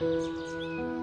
Música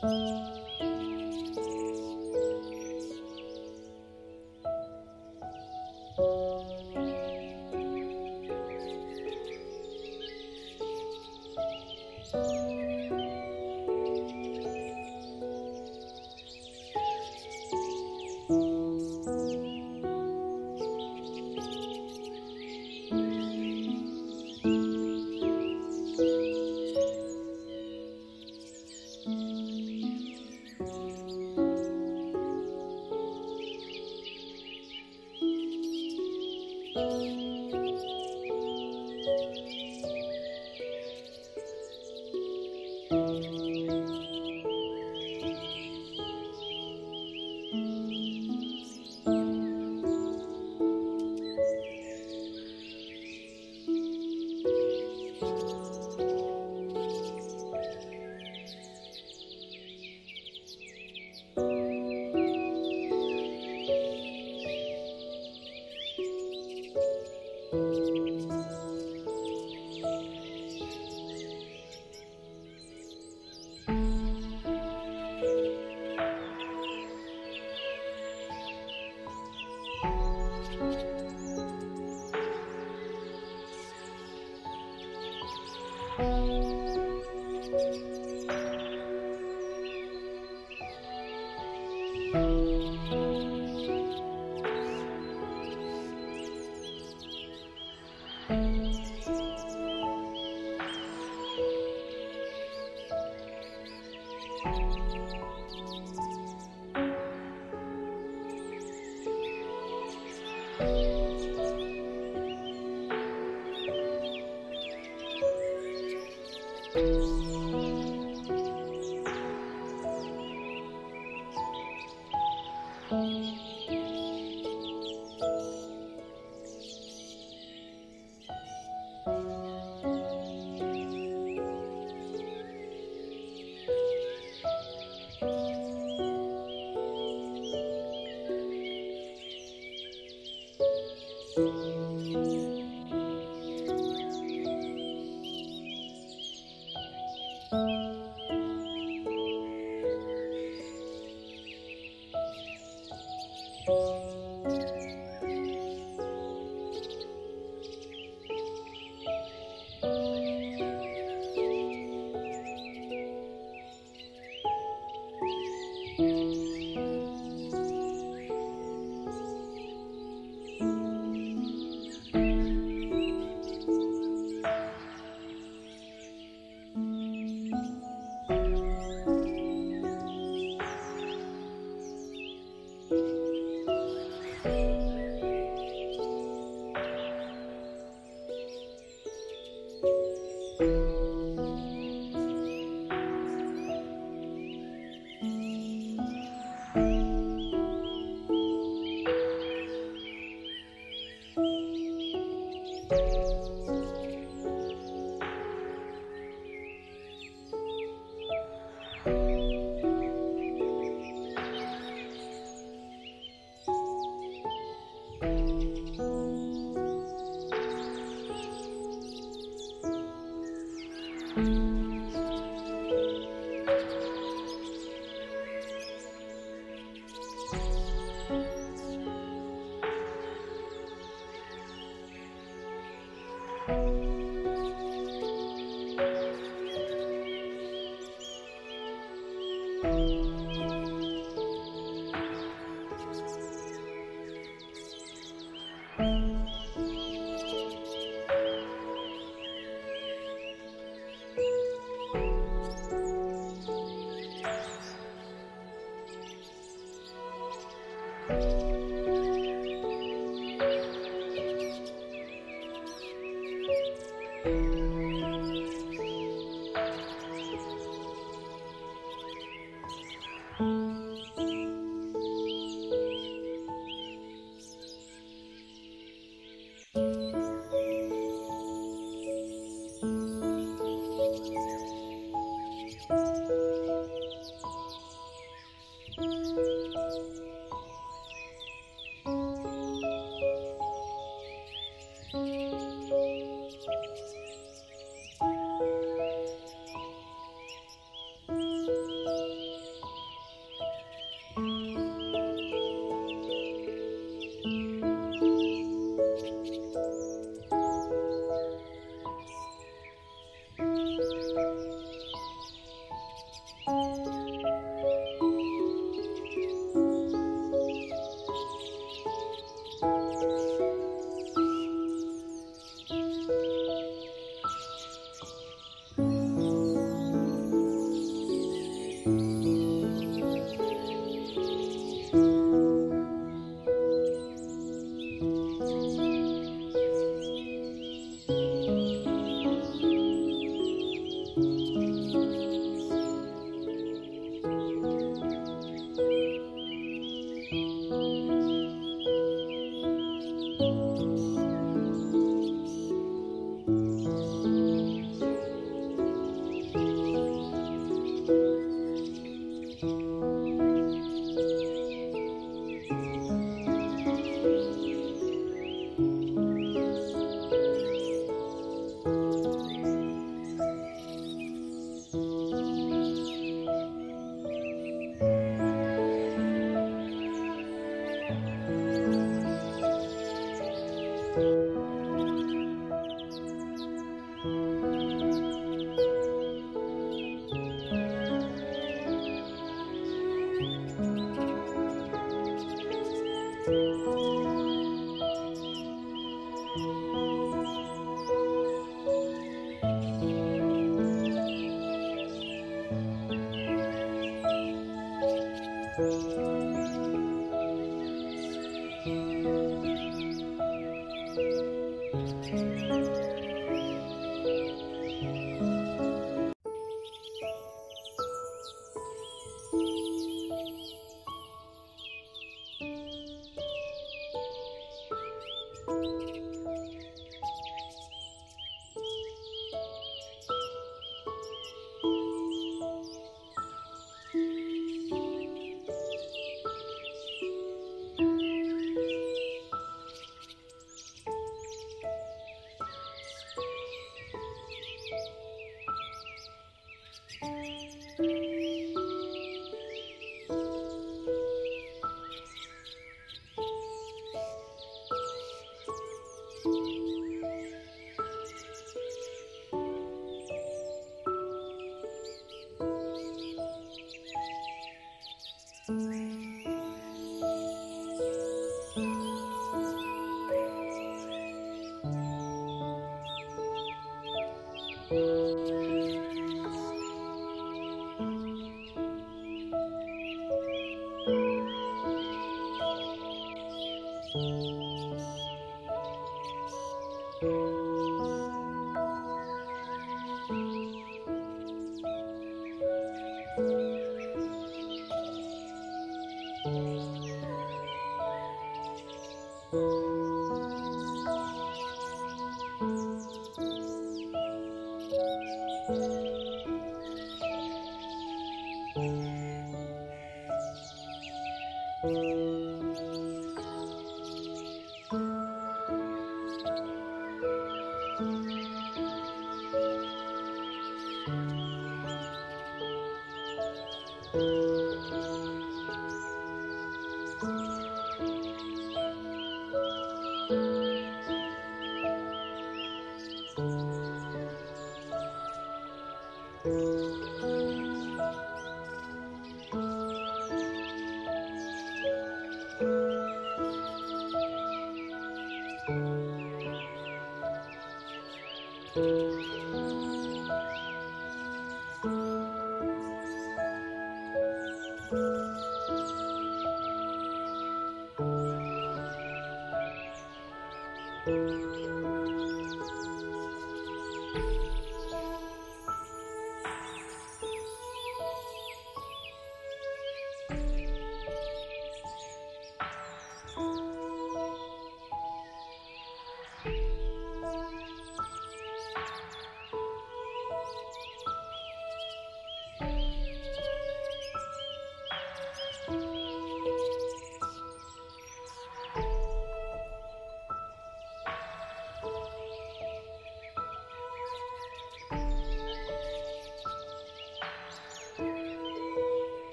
Música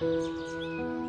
Música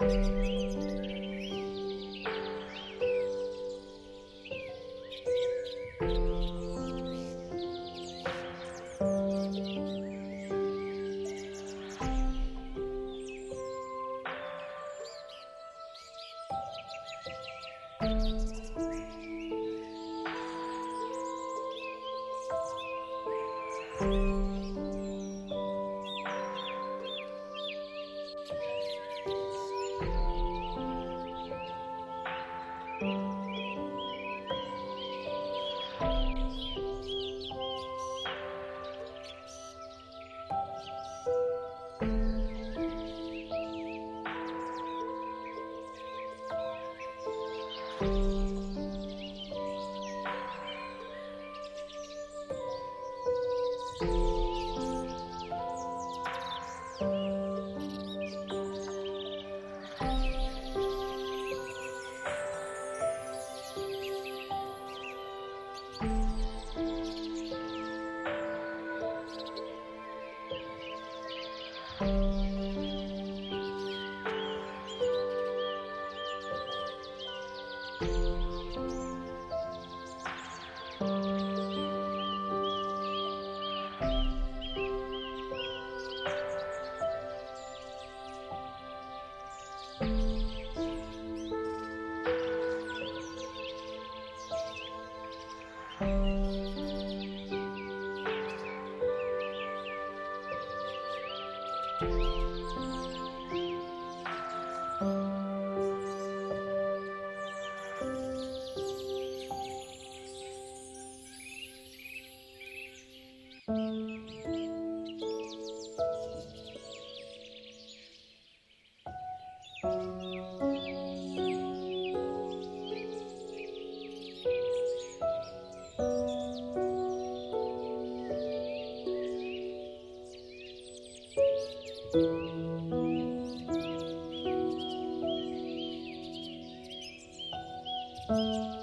Música Música